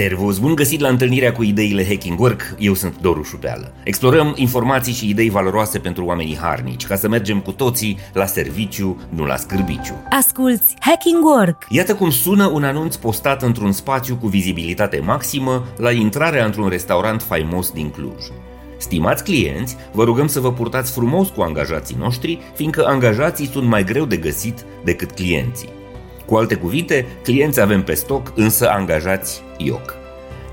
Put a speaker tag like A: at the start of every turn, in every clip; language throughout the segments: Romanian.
A: Servus, bun găsit la întâlnirea cu ideile Hacking Work, eu sunt Doru Șupeală. Explorăm informații și idei valoroase pentru oamenii harnici, ca să mergem cu toții la serviciu, nu la scârbiciu.
B: Asculți Hacking Work!
A: Iată cum sună un anunț postat într-un spațiu cu vizibilitate maximă la intrarea într-un restaurant faimos din Cluj. Stimați clienți, vă rugăm să vă purtați frumos cu angajații noștri, fiindcă angajații sunt mai greu de găsit decât clienții. Cu alte cuvinte, clienți avem pe stoc, însă angajați ioc.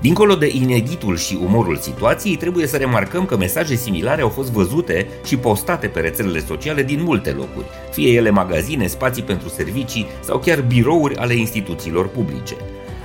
A: Dincolo de ineditul și umorul situației, trebuie să remarcăm că mesaje similare au fost văzute și postate pe rețelele sociale din multe locuri, fie ele magazine, spații pentru servicii sau chiar birouri ale instituțiilor publice.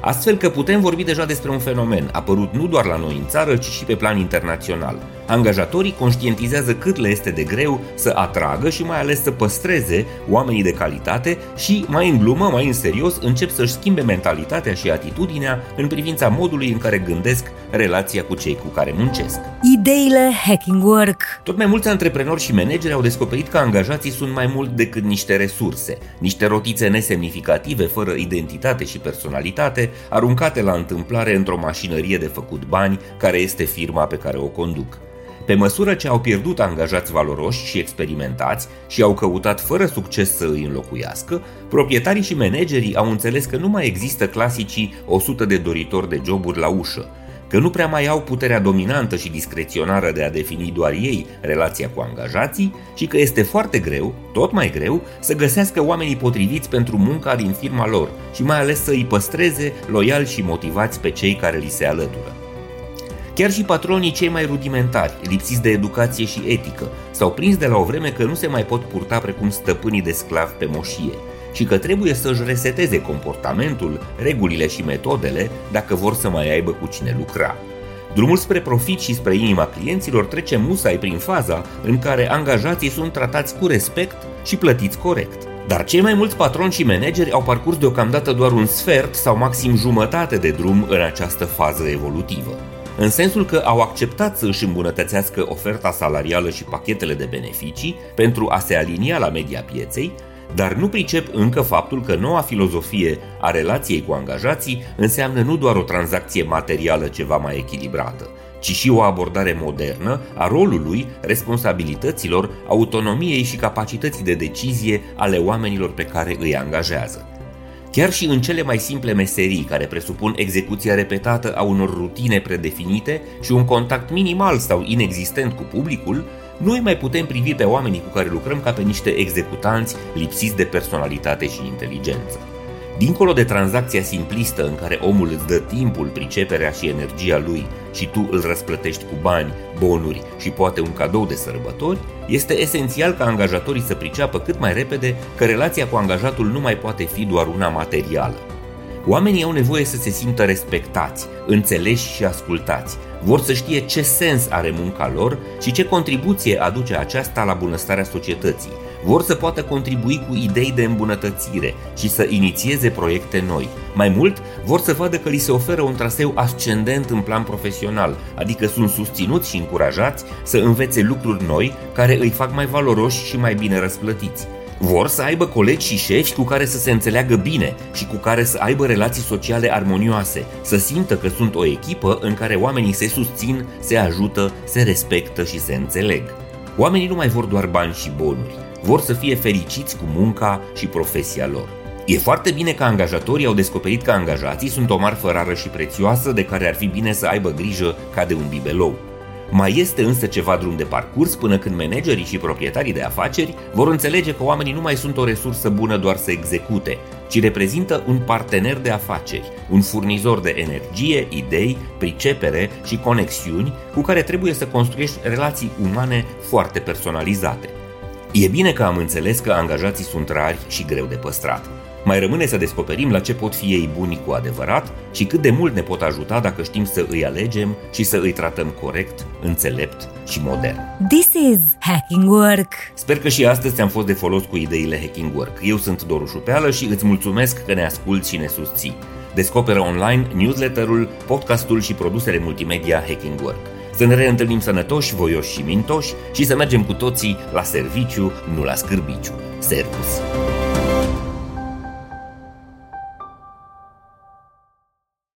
A: Astfel că putem vorbi deja despre un fenomen apărut nu doar la noi în țară, ci și pe plan internațional. Angajatorii conștientizează cât le este de greu să atragă și mai ales să păstreze oamenii de calitate și, mai în glumă, mai în serios, încep să-și schimbe mentalitatea și atitudinea în privința modului în care gândesc relația cu cei cu care muncesc.
B: Ideile Hacking Work
A: Tot mai mulți antreprenori și manageri au descoperit că angajații sunt mai mult decât niște resurse, niște rotițe nesemnificative, fără identitate și personalitate, aruncate la întâmplare într-o mașinărie de făcut bani, care este firma pe care o conduc. Pe măsură ce au pierdut angajați valoroși și experimentați și au căutat fără succes să îi înlocuiască, proprietarii și managerii au înțeles că nu mai există clasicii 100 de doritori de joburi la ușă, că nu prea mai au puterea dominantă și discreționară de a defini doar ei relația cu angajații și că este foarte greu, tot mai greu, să găsească oamenii potriviți pentru munca din firma lor și mai ales să îi păstreze loiali și motivați pe cei care li se alătură. Chiar și patronii cei mai rudimentari, lipsiți de educație și etică, s-au prins de la o vreme că nu se mai pot purta precum stăpânii de sclavi pe moșie și că trebuie să-și reseteze comportamentul, regulile și metodele dacă vor să mai aibă cu cine lucra. Drumul spre profit și spre inima clienților trece musai prin faza în care angajații sunt tratați cu respect și plătiți corect. Dar cei mai mulți patroni și manageri au parcurs deocamdată doar un sfert sau maxim jumătate de drum în această fază evolutivă în sensul că au acceptat să își îmbunătățească oferta salarială și pachetele de beneficii pentru a se alinia la media pieței, dar nu pricep încă faptul că noua filozofie a relației cu angajații înseamnă nu doar o tranzacție materială ceva mai echilibrată, ci și o abordare modernă a rolului, responsabilităților, autonomiei și capacității de decizie ale oamenilor pe care îi angajează. Chiar și în cele mai simple meserii, care presupun execuția repetată a unor rutine predefinite și un contact minimal sau inexistent cu publicul, nu îi mai putem privi pe oamenii cu care lucrăm ca pe niște executanți lipsiți de personalitate și inteligență. Dincolo de tranzacția simplistă în care omul îți dă timpul, priceperea și energia lui și tu îl răsplătești cu bani, bonuri și poate un cadou de sărbători, este esențial ca angajatorii să priceapă cât mai repede că relația cu angajatul nu mai poate fi doar una materială. Oamenii au nevoie să se simtă respectați, înțeleși și ascultați. Vor să știe ce sens are munca lor și ce contribuție aduce aceasta la bunăstarea societății, vor să poată contribui cu idei de îmbunătățire și să inițieze proiecte noi. Mai mult, vor să vadă că li se oferă un traseu ascendent în plan profesional, adică sunt susținuți și încurajați să învețe lucruri noi care îi fac mai valoroși și mai bine răsplătiți. Vor să aibă colegi și șefi cu care să se înțeleagă bine și cu care să aibă relații sociale armonioase, să simtă că sunt o echipă în care oamenii se susțin, se ajută, se respectă și se înțeleg. Oamenii nu mai vor doar bani și bonuri vor să fie fericiți cu munca și profesia lor. E foarte bine că angajatorii au descoperit că angajații sunt o marfă rară și prețioasă de care ar fi bine să aibă grijă ca de un bibelou. Mai este însă ceva drum de parcurs până când managerii și proprietarii de afaceri vor înțelege că oamenii nu mai sunt o resursă bună doar să execute, ci reprezintă un partener de afaceri, un furnizor de energie, idei, pricepere și conexiuni cu care trebuie să construiești relații umane foarte personalizate. E bine că am înțeles că angajații sunt rari și greu de păstrat. Mai rămâne să descoperim la ce pot fi ei buni cu adevărat și cât de mult ne pot ajuta dacă știm să îi alegem și să îi tratăm corect, înțelept și modern.
B: This is Hacking Work!
A: Sper că și astăzi ți-am fost de folos cu ideile Hacking Work. Eu sunt Doru Șupeală și îți mulțumesc că ne asculti și ne susții. Descoperă online newsletterul, podcastul și produsele multimedia Hacking Work. Să ne reîntâlnim sănătoși, voioși și mintoși și să mergem cu toții la serviciu, nu la scârbiciu. Servus!